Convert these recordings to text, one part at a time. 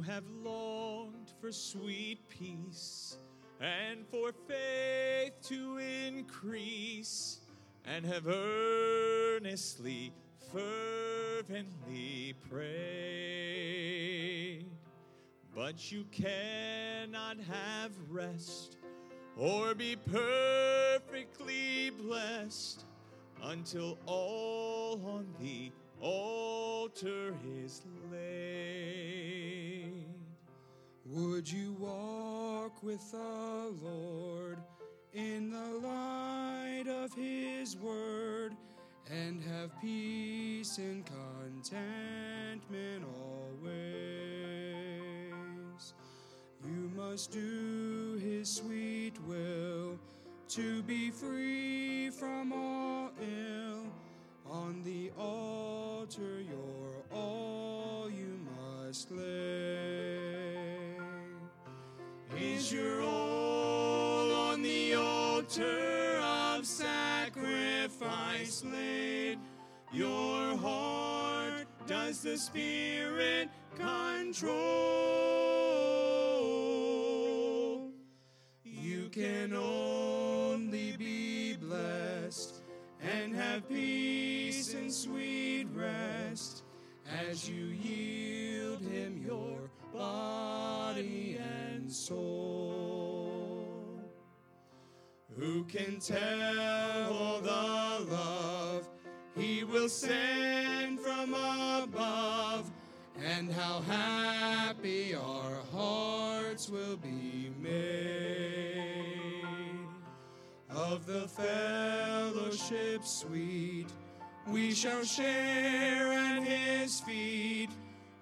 who have longed for sweet peace and for faith to increase and have earnestly, fervently prayed. But you cannot have rest or be perfectly blessed until all on the altar is laid. Would you walk with the Lord in the light of His word and have peace and contentment always? You must do His sweet will to be free from all ill. On the altar, your all you must lay. Your all on the altar of sacrifice laid? Your heart does the Spirit control? You can only be blessed and have peace and sweet rest as you Who can tell the love He will send from above, and how happy our hearts will be made. Of the fellowship sweet we shall share at his feet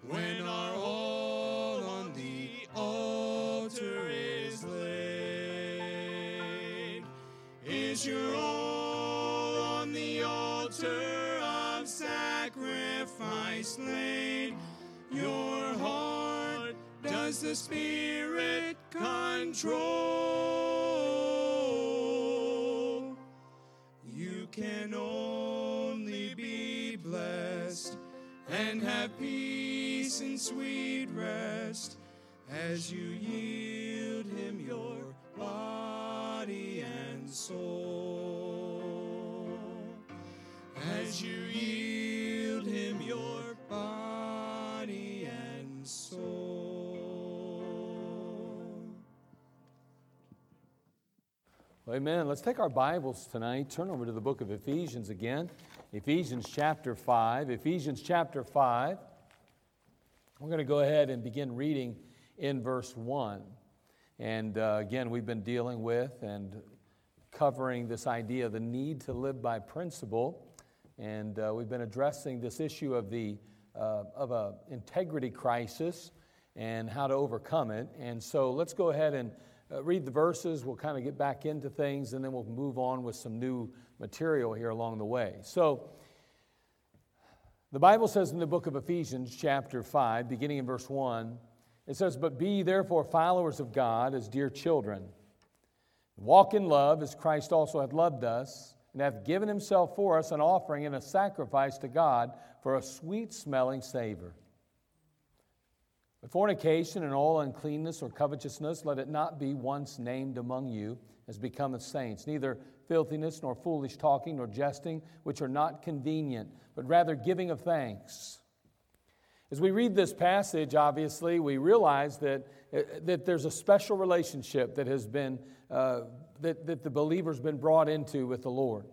when sacrifice laid? Your heart does the Spirit control? You can only be blessed and have peace and sweet rest as you yield Him your body and soul. As you yield amen. Let's take our Bibles tonight. Turn over to the book of Ephesians again. Ephesians chapter 5. Ephesians chapter 5. We're going to go ahead and begin reading in verse 1. And uh, again, we've been dealing with and covering this idea of the need to live by principle. And uh, we've been addressing this issue of the uh, of a integrity crisis and how to overcome it. And so let's go ahead and uh, read the verses. We'll kind of get back into things, and then we'll move on with some new material here along the way. So, the Bible says in the book of Ephesians, chapter 5, beginning in verse 1, it says, But be therefore followers of God as dear children. Walk in love as Christ also hath loved us, and hath given himself for us an offering and a sacrifice to God for a sweet smelling savor. But fornication and all uncleanness or covetousness, let it not be once named among you as becometh saints, neither filthiness, nor foolish talking, nor jesting, which are not convenient, but rather giving of thanks. As we read this passage, obviously, we realize that, uh, that there's a special relationship that has been, uh, that, that the believer's been brought into with the Lord.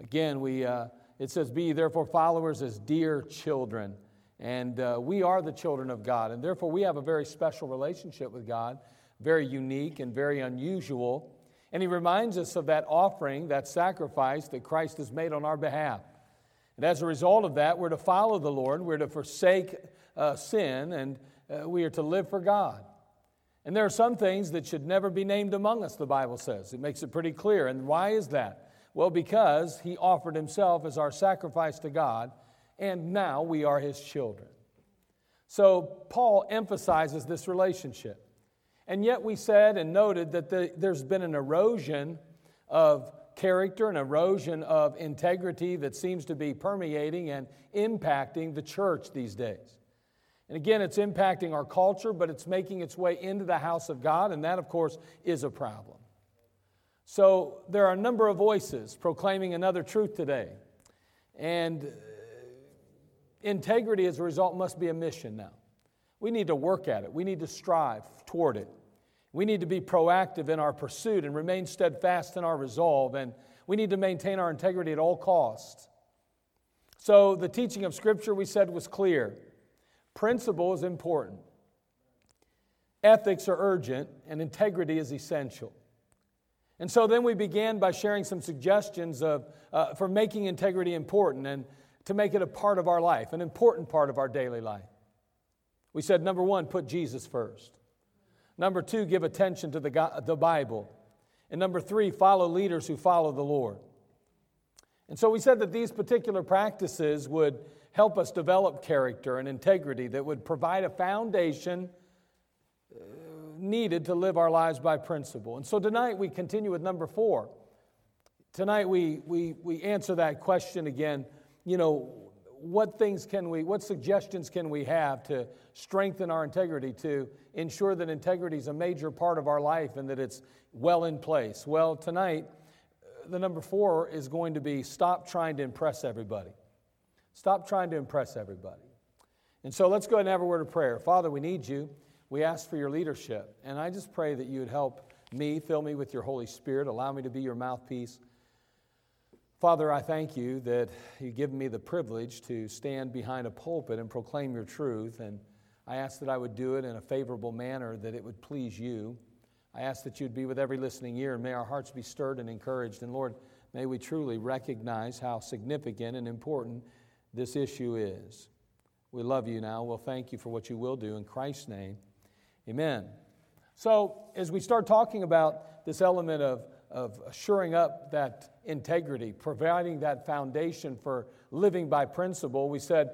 Again, we, uh, it says, Be therefore followers as dear children. And uh, we are the children of God, and therefore we have a very special relationship with God, very unique and very unusual. And He reminds us of that offering, that sacrifice that Christ has made on our behalf. And as a result of that, we're to follow the Lord, we're to forsake uh, sin, and uh, we are to live for God. And there are some things that should never be named among us, the Bible says. It makes it pretty clear. And why is that? Well, because He offered Himself as our sacrifice to God and now we are his children. So Paul emphasizes this relationship. And yet we said and noted that the, there's been an erosion of character, an erosion of integrity that seems to be permeating and impacting the church these days. And again, it's impacting our culture, but it's making its way into the house of God, and that, of course, is a problem. So there are a number of voices proclaiming another truth today. And integrity, as a result, must be a mission now. We need to work at it, we need to strive toward it. We need to be proactive in our pursuit and remain steadfast in our resolve, and we need to maintain our integrity at all costs. So, the teaching of Scripture we said was clear. Principle is important, ethics are urgent, and integrity is essential. And so then we began by sharing some suggestions of, uh, for making integrity important and to make it a part of our life, an important part of our daily life. We said, number one, put Jesus first. Number two, give attention to the, the Bible. And number three, follow leaders who follow the Lord. And so we said that these particular practices would help us develop character and integrity that would provide a foundation uh, needed to live our lives by principle. And so tonight we continue with number four. Tonight we, we, we answer that question again. You know, what things can we, what suggestions can we have to strengthen our integrity, to ensure that integrity is a major part of our life and that it's well in place? Well, tonight, uh, the number four is going to be stop trying to impress everybody. Stop trying to impress everybody. And so let's go ahead and have a word of prayer. Father, we need you. We ask for your leadership. And I just pray that you would help me, fill me with your Holy Spirit, allow me to be your mouthpiece. Father, I thank you that you give me the privilege to stand behind a pulpit and proclaim your truth. And I ask that I would do it in a favorable manner, that it would please you. I ask that you'd be with every listening ear, and may our hearts be stirred and encouraged. And Lord, may we truly recognize how significant and important this issue is. We love you now. We'll thank you for what you will do in Christ's name. Amen. So, as we start talking about this element of, of assuring up that integrity, providing that foundation for living by principle, we said,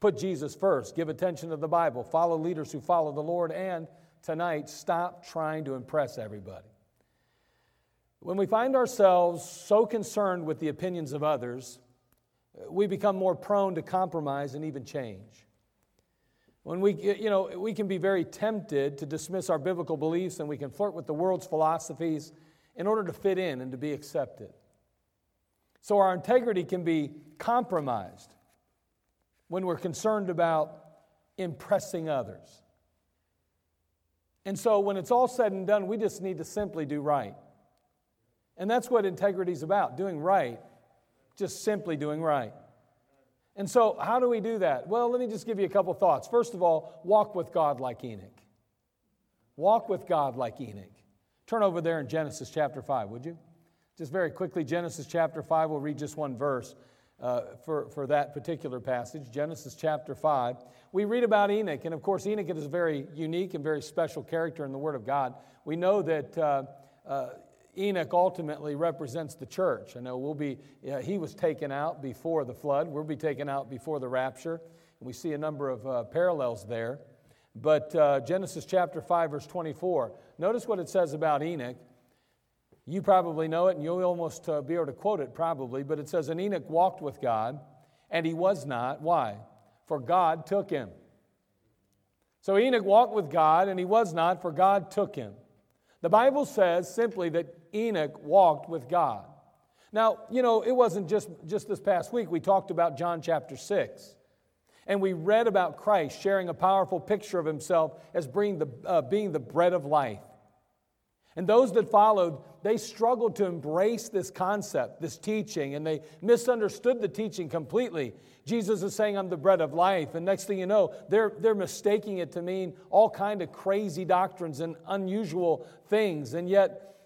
put Jesus first, give attention to the Bible, follow leaders who follow the Lord, and tonight, stop trying to impress everybody. When we find ourselves so concerned with the opinions of others, we become more prone to compromise and even change. When we, you know, we can be very tempted to dismiss our biblical beliefs and we can flirt with the world's philosophies in order to fit in and to be accepted. So our integrity can be compromised when we're concerned about impressing others. And so when it's all said and done, we just need to simply do right. And that's what integrity is about doing right just simply doing right. And so, how do we do that? Well, let me just give you a couple thoughts. First of all, walk with God like Enoch. Walk with God like Enoch. Turn over there in Genesis chapter 5, would you? Just very quickly, Genesis chapter 5, we'll read just one verse uh, for, for that particular passage. Genesis chapter 5. We read about Enoch, and of course, Enoch is a very unique and very special character in the Word of God. We know that. Uh, uh, Enoch ultimately represents the church. I know we'll be, he was taken out before the flood. We'll be taken out before the rapture. And we see a number of uh, parallels there. But uh, Genesis chapter 5, verse 24, notice what it says about Enoch. You probably know it, and you'll almost uh, be able to quote it probably, but it says, And Enoch walked with God, and he was not. Why? For God took him. So Enoch walked with God, and he was not, for God took him. The Bible says simply that Enoch walked with God. Now, you know, it wasn't just, just this past week. We talked about John chapter 6. And we read about Christ sharing a powerful picture of himself as being the, uh, being the bread of life. And those that followed, they struggled to embrace this concept, this teaching, and they misunderstood the teaching completely. Jesus is saying, I'm the bread of life. And next thing you know, they're, they're mistaking it to mean all kind of crazy doctrines and unusual things. And yet,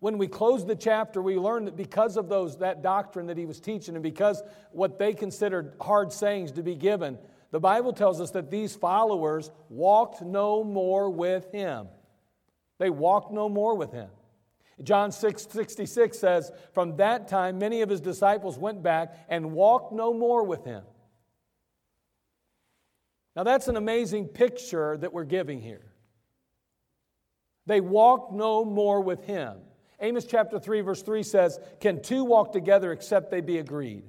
when we close the chapter, we learn that because of those, that doctrine that he was teaching, and because what they considered hard sayings to be given, the Bible tells us that these followers walked no more with him. They walked no more with him. John 6 66 says, From that time, many of his disciples went back and walked no more with him. Now, that's an amazing picture that we're giving here. They walked no more with him. Amos chapter 3, verse 3 says, Can two walk together except they be agreed?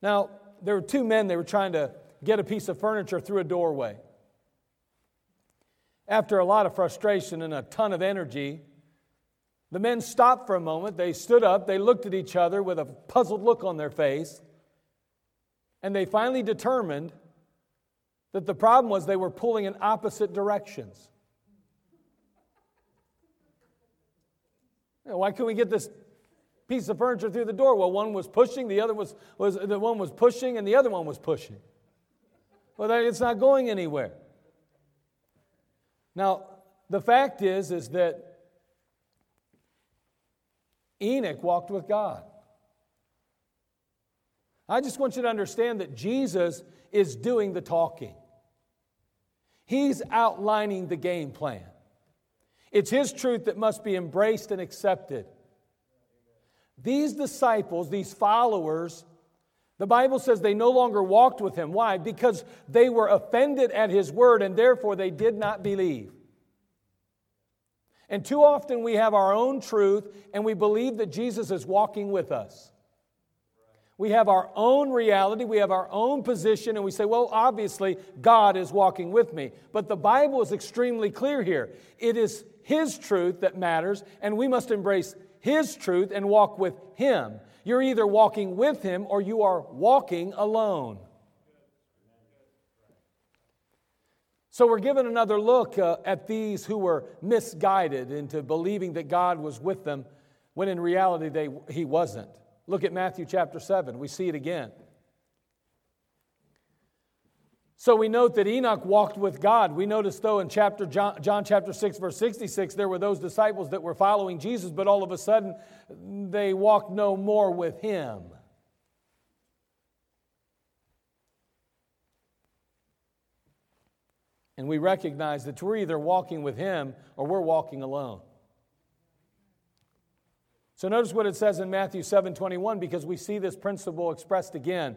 Now, there were two men, they were trying to get a piece of furniture through a doorway. After a lot of frustration and a ton of energy, the men stopped for a moment. They stood up, they looked at each other with a puzzled look on their face, and they finally determined that the problem was they were pulling in opposite directions. why couldn't we get this piece of furniture through the door? Well, one was pushing, the other was, was the one was pushing, and the other one was pushing. Well, it's not going anywhere. Now, the fact is, is that Enoch walked with God. I just want you to understand that Jesus is doing the talking. He's outlining the game plan. It's His truth that must be embraced and accepted. These disciples, these followers, the Bible says they no longer walked with Him. Why? Because they were offended at His word and therefore they did not believe. And too often we have our own truth and we believe that Jesus is walking with us. We have our own reality, we have our own position, and we say, well, obviously, God is walking with me. But the Bible is extremely clear here. It is His truth that matters, and we must embrace His truth and walk with Him. You're either walking with Him or you are walking alone. So we're given another look uh, at these who were misguided into believing that God was with them when in reality they, he wasn't. Look at Matthew chapter 7. We see it again. So we note that Enoch walked with God. We notice, though, in chapter John, John, chapter 6, verse 66, there were those disciples that were following Jesus, but all of a sudden they walked no more with him. And we recognize that we're either walking with Him or we're walking alone. So notice what it says in Matthew 7 21, because we see this principle expressed again.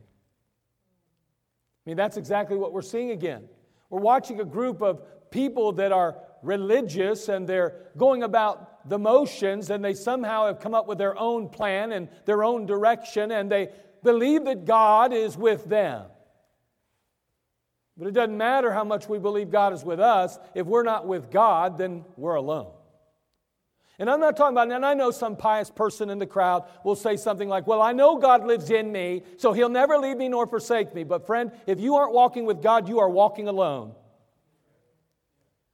I mean, that's exactly what we're seeing again. We're watching a group of people that are religious and they're going about the motions and they somehow have come up with their own plan and their own direction and they believe that God is with them. But it doesn't matter how much we believe God is with us. If we're not with God, then we're alone. And I'm not talking about, and I know some pious person in the crowd will say something like, Well, I know God lives in me, so he'll never leave me nor forsake me. But friend, if you aren't walking with God, you are walking alone.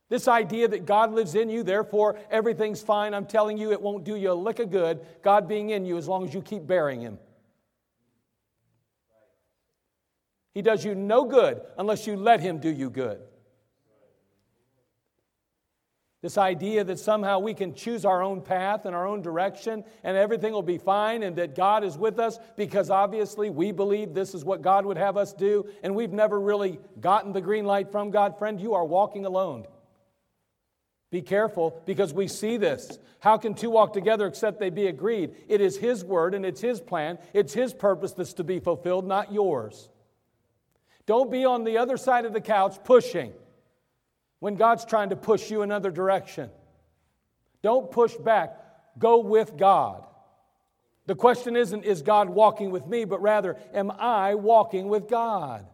This idea that God lives in you, therefore everything's fine, I'm telling you, it won't do you a lick of good, God being in you, as long as you keep bearing Him. He does you no good unless you let Him do you good. This idea that somehow we can choose our own path and our own direction and everything will be fine and that God is with us because obviously we believe this is what God would have us do and we've never really gotten the green light from God. Friend, you are walking alone. Be careful because we see this. How can two walk together except they be agreed? It is His word and it's His plan, it's His purpose that's to be fulfilled, not yours. Don't be on the other side of the couch pushing when God's trying to push you another direction. Don't push back. Go with God. The question isn't, is God walking with me, but rather, am I walking with God?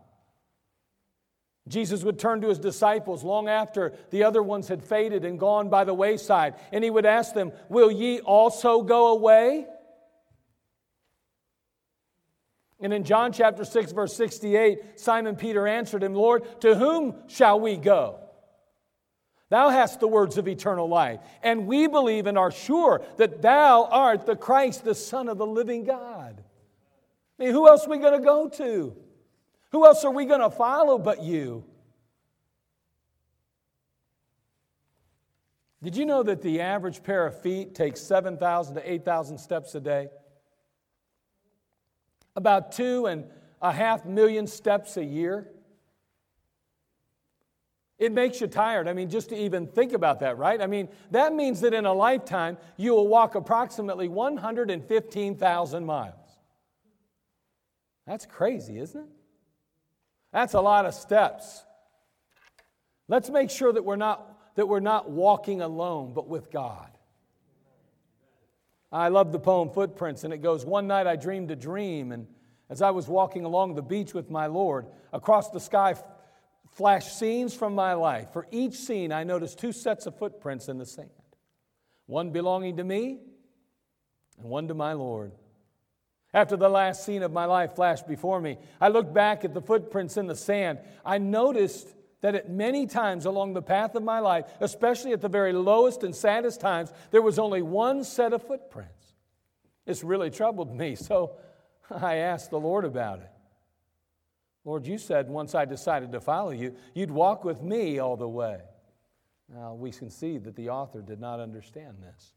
Jesus would turn to his disciples long after the other ones had faded and gone by the wayside, and he would ask them, Will ye also go away? And in John chapter 6, verse 68, Simon Peter answered him, Lord, to whom shall we go? Thou hast the words of eternal life, and we believe and are sure that thou art the Christ, the Son of the living God. I mean, who else are we going to go to? Who else are we going to follow but you? Did you know that the average pair of feet takes 7,000 to 8,000 steps a day? about two and a half million steps a year. It makes you tired. I mean, just to even think about that, right? I mean, that means that in a lifetime, you will walk approximately 115,000 miles. That's crazy, isn't it? That's a lot of steps. Let's make sure that we're not, that we're not walking alone, but with God. I love the poem Footprints, and it goes One night I dreamed a dream, and as I was walking along the beach with my Lord, across the sky flashed scenes from my life. For each scene, I noticed two sets of footprints in the sand one belonging to me and one to my Lord. After the last scene of my life flashed before me, I looked back at the footprints in the sand. I noticed that at many times along the path of my life, especially at the very lowest and saddest times, there was only one set of footprints. This really troubled me, so I asked the Lord about it. Lord, you said once I decided to follow you, you'd walk with me all the way. Now, we can see that the author did not understand this.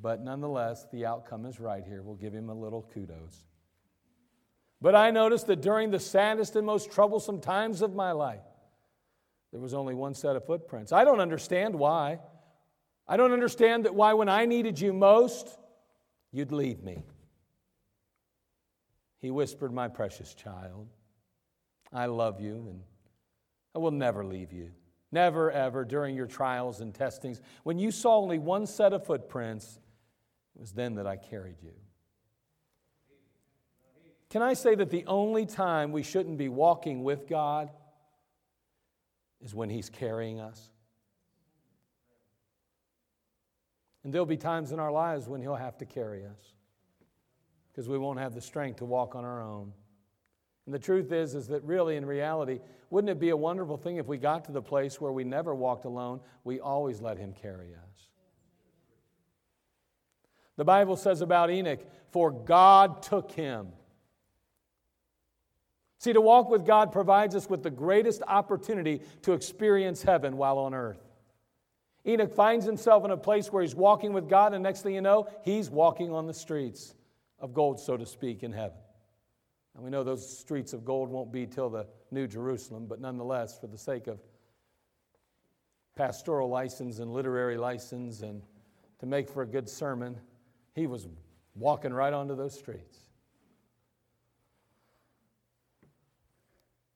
But nonetheless, the outcome is right here. We'll give him a little kudos. But I noticed that during the saddest and most troublesome times of my life, there was only one set of footprints. I don't understand why. I don't understand that why, when I needed you most, you'd leave me. He whispered, My precious child, I love you and I will never leave you. Never, ever during your trials and testings. When you saw only one set of footprints, it was then that I carried you. Can I say that the only time we shouldn't be walking with God is when He's carrying us? And there'll be times in our lives when He'll have to carry us because we won't have the strength to walk on our own. And the truth is, is that really, in reality, wouldn't it be a wonderful thing if we got to the place where we never walked alone? We always let Him carry us. The Bible says about Enoch, for God took him. See, to walk with God provides us with the greatest opportunity to experience heaven while on earth. Enoch finds himself in a place where he's walking with God, and next thing you know, he's walking on the streets of gold, so to speak, in heaven. And we know those streets of gold won't be till the New Jerusalem, but nonetheless, for the sake of pastoral license and literary license and to make for a good sermon, he was walking right onto those streets.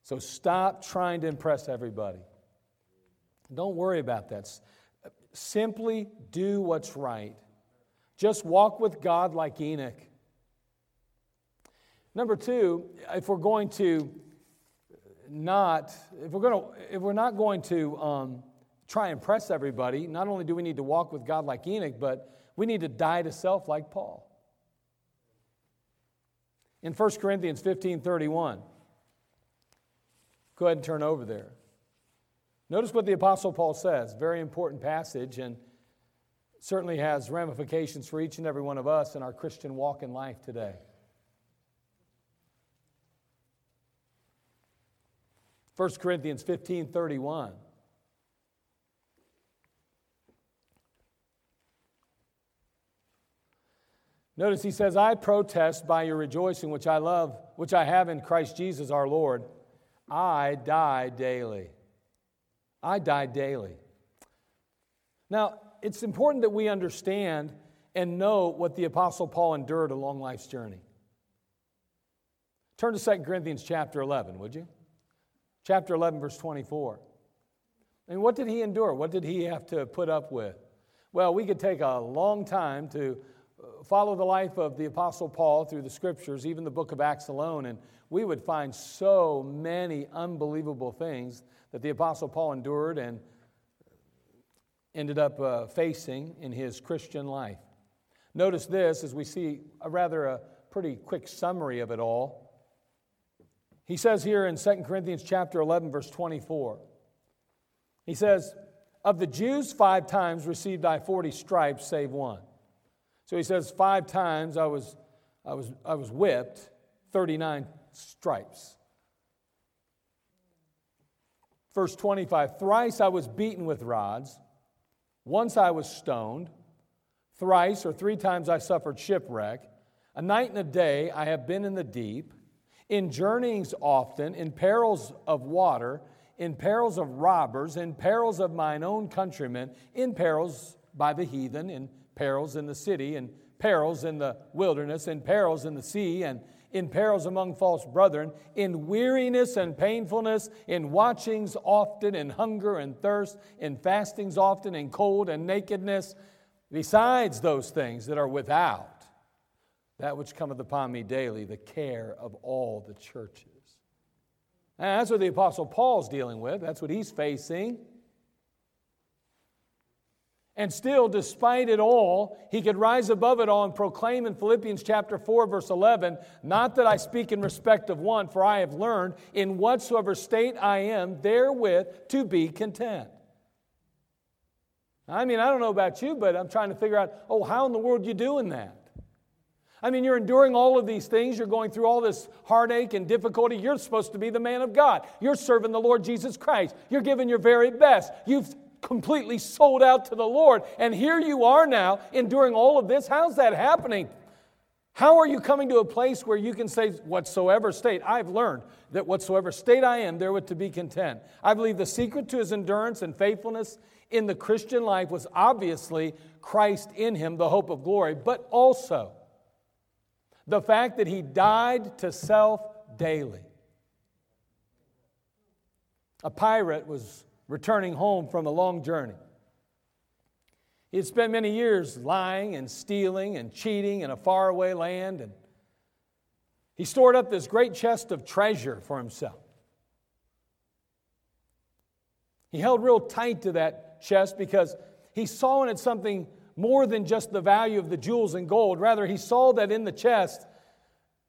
So stop trying to impress everybody. Don't worry about that. Simply do what's right. Just walk with God like Enoch. Number two, if we're going to not, if we're going to, if we're not going to um, try and impress everybody, not only do we need to walk with God like Enoch, but we need to die to self like Paul. In 1 Corinthians 15 31, go ahead and turn over there. Notice what the Apostle Paul says. Very important passage and certainly has ramifications for each and every one of us in our Christian walk in life today. 1 Corinthians 15 31. Notice he says, I protest by your rejoicing, which I love, which I have in Christ Jesus our Lord. I die daily. I die daily. Now, it's important that we understand and know what the Apostle Paul endured along life's journey. Turn to 2 Corinthians chapter 11, would you? Chapter 11, verse 24. And what did he endure? What did he have to put up with? Well, we could take a long time to uh, follow the life of the Apostle Paul through the scriptures, even the book of Acts alone, and we would find so many unbelievable things that the Apostle Paul endured and ended up uh, facing in his Christian life. Notice this as we see a rather a pretty quick summary of it all. He says here in 2 Corinthians chapter 11 verse 24. He says, "Of the Jews 5 times received I 40 stripes save one." So he says 5 times I was I was I was whipped, 39 stripes. Verse 25, thrice I was beaten with rods, once I was stoned, thrice or three times I suffered shipwreck. A night and a day I have been in the deep. In journeyings often, in perils of water, in perils of robbers, in perils of mine own countrymen, in perils by the heathen, in perils in the city, in perils in the wilderness, in perils in the sea, and in perils among false brethren, in weariness and painfulness, in watchings often, in hunger and thirst, in fastings often, in cold and nakedness, besides those things that are without that which cometh upon me daily, the care of all the churches. And that's what the Apostle Paul's dealing with. That's what he's facing. And still, despite it all, he could rise above it all and proclaim in Philippians chapter 4, verse 11, Not that I speak in respect of one, for I have learned in whatsoever state I am, therewith to be content. I mean, I don't know about you, but I'm trying to figure out, oh, how in the world are you doing that? I mean, you're enduring all of these things. You're going through all this heartache and difficulty. You're supposed to be the man of God. You're serving the Lord Jesus Christ. You're giving your very best. You've completely sold out to the Lord. And here you are now enduring all of this. How's that happening? How are you coming to a place where you can say, whatsoever state? I've learned that whatsoever state I am, therewith to be content. I believe the secret to his endurance and faithfulness in the Christian life was obviously Christ in him, the hope of glory, but also the fact that he died to self daily. A pirate was returning home from a long journey. He had spent many years lying and stealing and cheating in a faraway land, and he stored up this great chest of treasure for himself. He held real tight to that chest because he saw in it something more than just the value of the jewels and gold. Rather, he saw that in the chest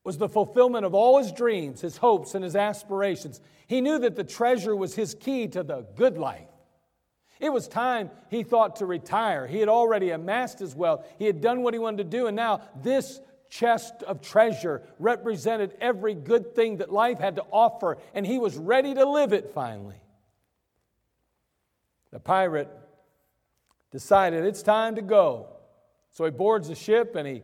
was the fulfillment of all his dreams, his hopes, and his aspirations. He knew that the treasure was his key to the good life. It was time, he thought, to retire. He had already amassed his wealth, he had done what he wanted to do, and now this chest of treasure represented every good thing that life had to offer, and he was ready to live it finally. The pirate decided it's time to go. So he boards the ship and he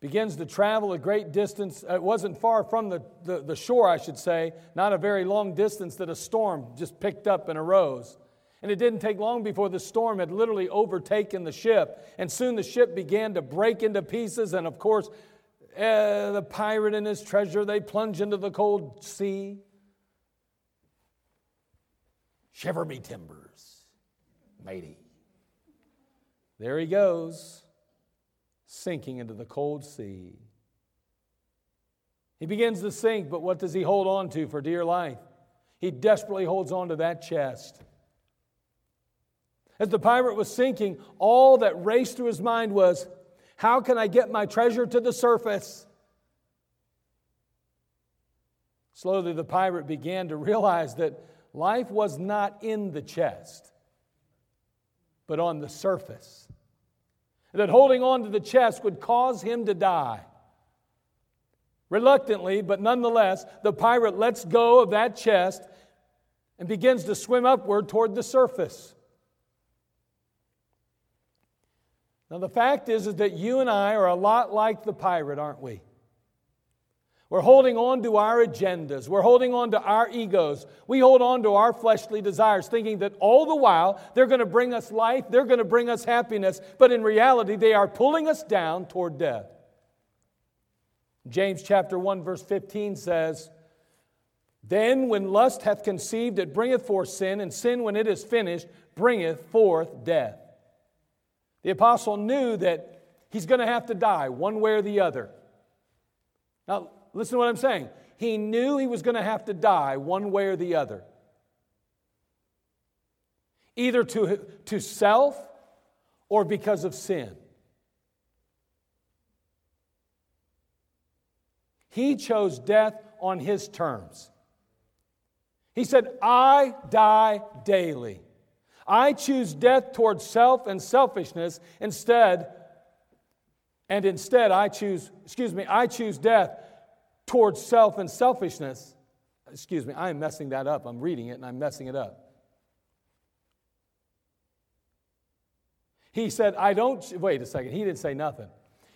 begins to travel a great distance. It wasn't far from the, the, the, shore, I should say, not a very long distance, that a storm just picked up and arose. And it didn't take long before the storm had literally overtaken the ship. And soon the ship began to break into pieces. And of course, uh, the pirate and his treasure, they plunge into the cold sea. Shiver me timbers, matey. There he goes, sinking into the cold sea. He begins to sink, but what does he hold on to for dear life? He desperately holds on to that chest. As the pirate was sinking, all that raced through his mind was, How can I get my treasure to the surface? Slowly, the pirate began to realize that life was not in the chest, but on the surface that holding on to the chest would cause him to die. Reluctantly, but nonetheless, the pirate lets go of that chest and begins to swim upward toward the surface. Now, the fact is, is that you and I are a lot like the pirate, aren't we? We're holding on to our agendas. We're holding on to our egos. We hold on to our fleshly desires, thinking that all the while they're going to bring us life, they're going to bring us happiness, but in reality, they are pulling us down toward death. James chapter 1, verse 15 says, Then when lust hath conceived, it bringeth forth sin, and sin, when it is finished, bringeth forth death. The apostle knew that he's going to have to die one way or the other. Now, Listen to what I'm saying. He knew he was going to have to die one way or the other. Either to, to self or because of sin. He chose death on his terms. He said, I die daily. I choose death towards self and selfishness instead, and instead I choose, excuse me, I choose death towards self and selfishness. Excuse me, I'm messing that up. I'm reading it and I'm messing it up. He said, I don't, wait a second, he didn't say nothing.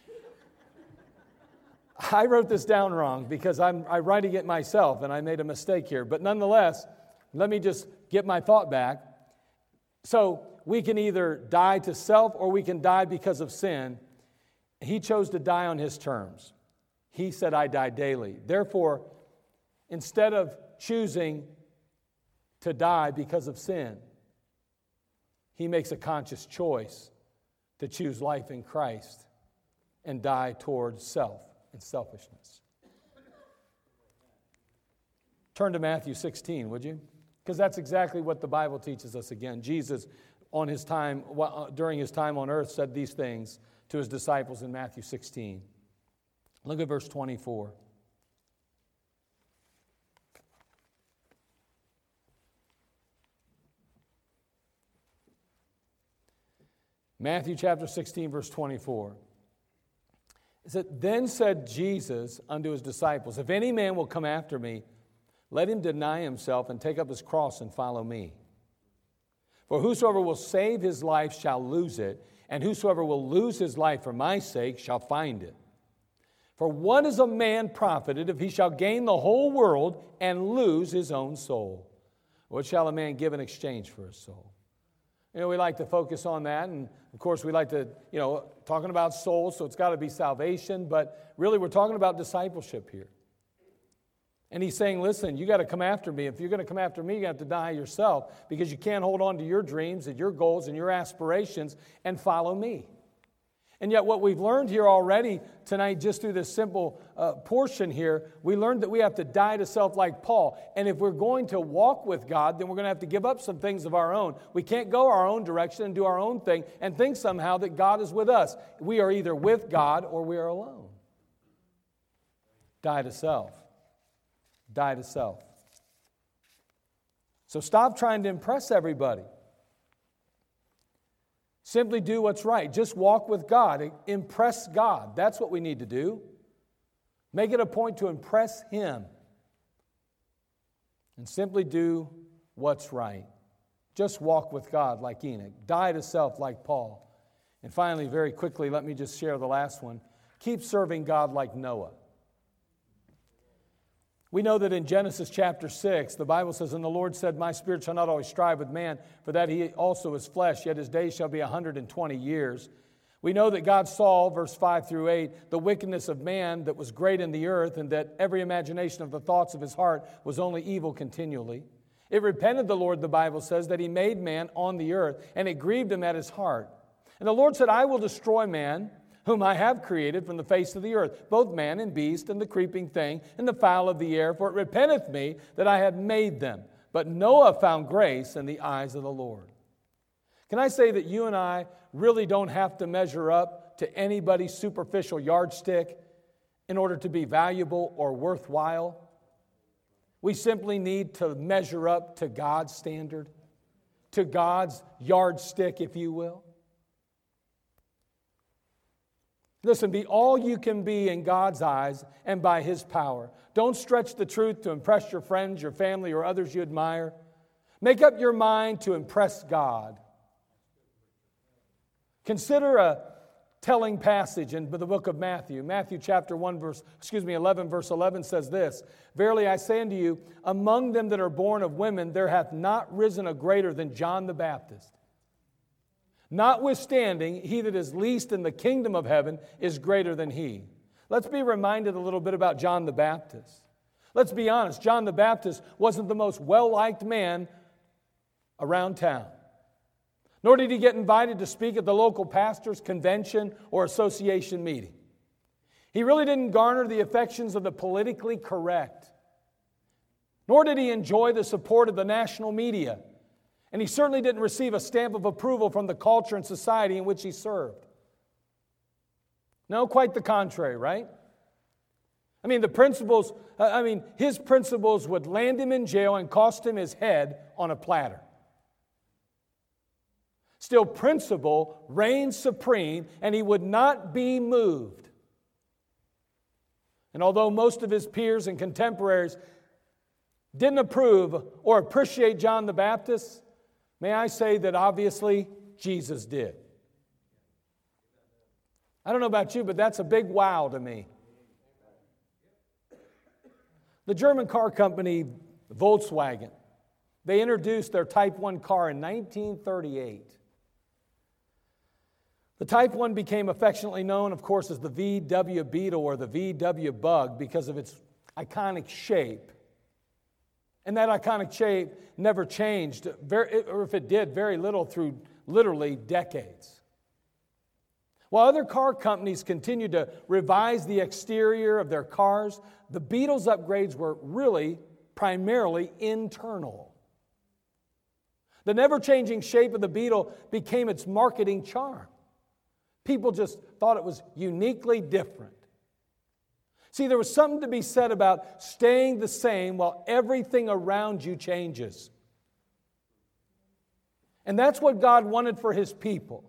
I wrote this down wrong because I'm, I'm writing it myself and I made a mistake here. But nonetheless, let me just get my thought back. So we can either die to self or we can die because of sin. He chose to die on his terms. He said, I die daily. Therefore, instead of choosing to die because of sin, he makes a conscious choice to choose life in Christ and die towards self and selfishness. Turn to Matthew 16, would you? Because that's exactly what the Bible teaches us again. Jesus, on his time, during his time on earth, said these things to his disciples in Matthew 16. Look at verse 24. Matthew chapter 16, verse 24. It said, Then said Jesus unto his disciples, If any man will come after me, let him deny himself and take up his cross and follow me. For whosoever will save his life shall lose it, and whosoever will lose his life for my sake shall find it. For what is a man profited if he shall gain the whole world and lose his own soul? What shall a man give in exchange for his soul? You know, we like to focus on that, and of course, we like to, you know, talking about souls, so it's got to be salvation, but really, we're talking about discipleship here. And he's saying, listen, you got to come after me. If you're going to come after me, you have to die yourself because you can't hold on to your dreams and your goals and your aspirations and follow me. And yet, what we've learned here already tonight, just through this simple uh, portion here, we learned that we have to die to self like Paul. And if we're going to walk with God, then we're going to have to give up some things of our own. We can't go our own direction and do our own thing and think somehow that God is with us. We are either with God or we are alone. Die to self. Die to self. So stop trying to impress everybody. Simply do what's right. Just walk with God. Impress God. That's what we need to do. Make it a point to impress Him. And simply do what's right. Just walk with God like Enoch. Die to self like Paul. And finally, very quickly, let me just share the last one. Keep serving God like Noah. We know that in Genesis chapter 6, the Bible says, And the Lord said, My spirit shall not always strive with man, for that he also is flesh, yet his days shall be 120 years. We know that God saw, verse 5 through 8, the wickedness of man that was great in the earth, and that every imagination of the thoughts of his heart was only evil continually. It repented the Lord, the Bible says, that he made man on the earth, and it grieved him at his heart. And the Lord said, I will destroy man whom I have created from the face of the earth, both man and beast, and the creeping thing, and the fowl of the air, for it repenteth me that I have made them. But Noah found grace in the eyes of the Lord. Can I say that you and I really don't have to measure up to anybody's superficial yardstick in order to be valuable or worthwhile? We simply need to measure up to God's standard, to God's yardstick, if you will. Listen, be all you can be in God's eyes and by His power. Don't stretch the truth to impress your friends, your family, or others you admire. Make up your mind to impress God. Consider a telling passage in the book of Matthew. Matthew chapter 1 verse excuse me 11 verse 11 says this, "Verily I say unto you, among them that are born of women there hath not risen a greater than John the Baptist." Notwithstanding, he that is least in the kingdom of heaven is greater than he. Let's be reminded a little bit about John the Baptist. Let's be honest, John the Baptist wasn't the most well liked man around town. Nor did he get invited to speak at the local pastor's convention or association meeting. He really didn't garner the affections of the politically correct. Nor did he enjoy the support of the national media. And he certainly didn't receive a stamp of approval from the culture and society in which he served. No, quite the contrary, right? I mean, the principles, uh, I mean, his principles would land him in jail and cost him his head on a platter. Still, principle reigned supreme, and he would not be moved. And although most of his peers and contemporaries didn't approve or appreciate John the Baptist, May I say that obviously Jesus did? I don't know about you, but that's a big wow to me. The German car company Volkswagen, they introduced their Type 1 car in 1938. The Type 1 became affectionately known, of course, as the VW Beetle or the VW Bug because of its iconic shape. And that iconic shape never changed, or if it did, very little through literally decades. While other car companies continued to revise the exterior of their cars, the Beetle's upgrades were really primarily internal. The never changing shape of the Beetle became its marketing charm. People just thought it was uniquely different. See, there was something to be said about staying the same while everything around you changes. And that's what God wanted for his people.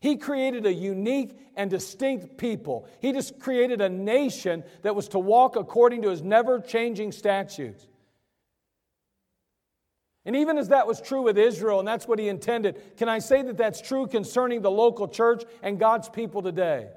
He created a unique and distinct people. He just created a nation that was to walk according to his never changing statutes. And even as that was true with Israel, and that's what he intended, can I say that that's true concerning the local church and God's people today?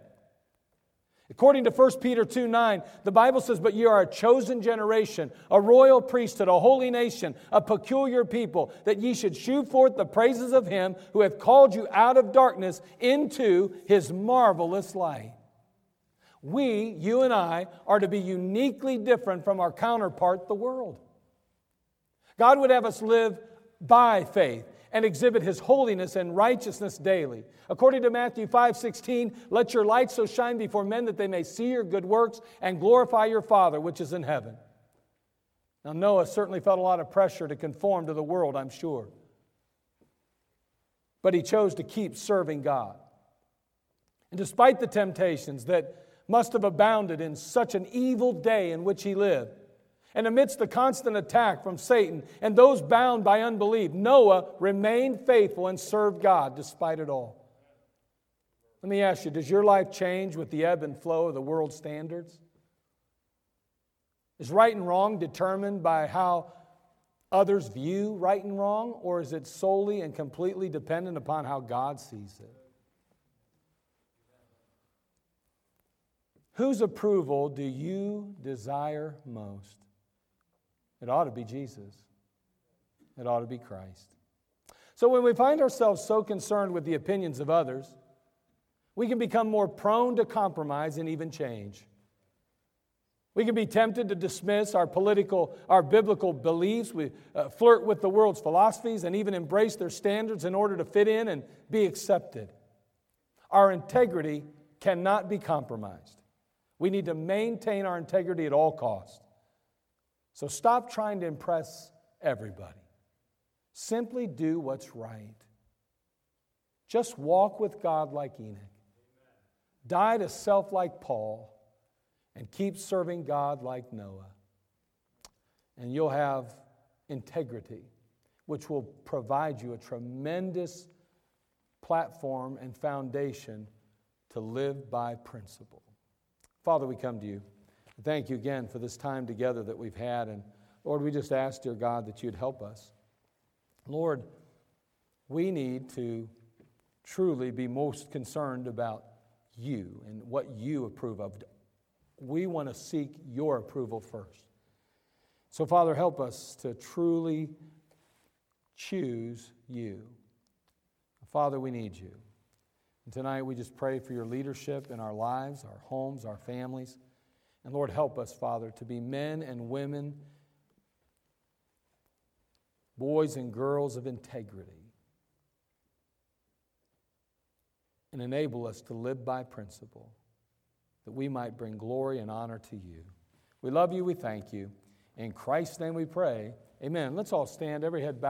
According to 1 Peter 2 9, the Bible says, But you are a chosen generation, a royal priesthood, a holy nation, a peculiar people, that ye should shew forth the praises of him who hath called you out of darkness into his marvelous light. We, you and I, are to be uniquely different from our counterpart, the world. God would have us live by faith and exhibit his holiness and righteousness daily. According to Matthew 5 16, let your light so shine before men that they may see your good works and glorify your Father which is in heaven. Now, Noah certainly felt a lot of pressure to conform to the world, I'm sure. But he chose to keep serving God. And despite the temptations that must have abounded in such an evil day in which he lived, and amidst the constant attack from Satan and those bound by unbelief, Noah remained faithful and served God despite it all. Let me ask you does your life change with the ebb and flow of the world's standards? Is right and wrong determined by how others view right and wrong, or is it solely and completely dependent upon how God sees it? Whose approval do you desire most? It ought to be Jesus. It ought to be Christ. So when we find ourselves so concerned with the opinions of others, we can become more prone to compromise and even change. We can be tempted to dismiss our political, our biblical beliefs. We uh, flirt with the world's philosophies and even embrace their standards in order to fit in and be accepted. Our integrity cannot be compromised. We need to maintain our integrity at all costs. So stop trying to impress everybody. Simply do what's right. Just walk with God like Enoch. Die to self like Paul and keep serving God like Noah. And you'll have integrity, which will provide you a tremendous platform and foundation to live by principle. Father, we come to you. Thank you again for this time together that we've had. And Lord, we just ask, dear God, that you'd help us. Lord, we need to truly be most concerned about you and what you approve of. We want to seek your approval first. So, Father, help us to truly choose you. Father, we need you. And tonight we just pray for your leadership in our lives, our homes, our families. And Lord, help us, Father, to be men and women, boys and girls of integrity. And enable us to live by principle, that we might bring glory and honor to you. We love you, we thank you. In Christ's name we pray. Amen. Let's all stand, every head bowed.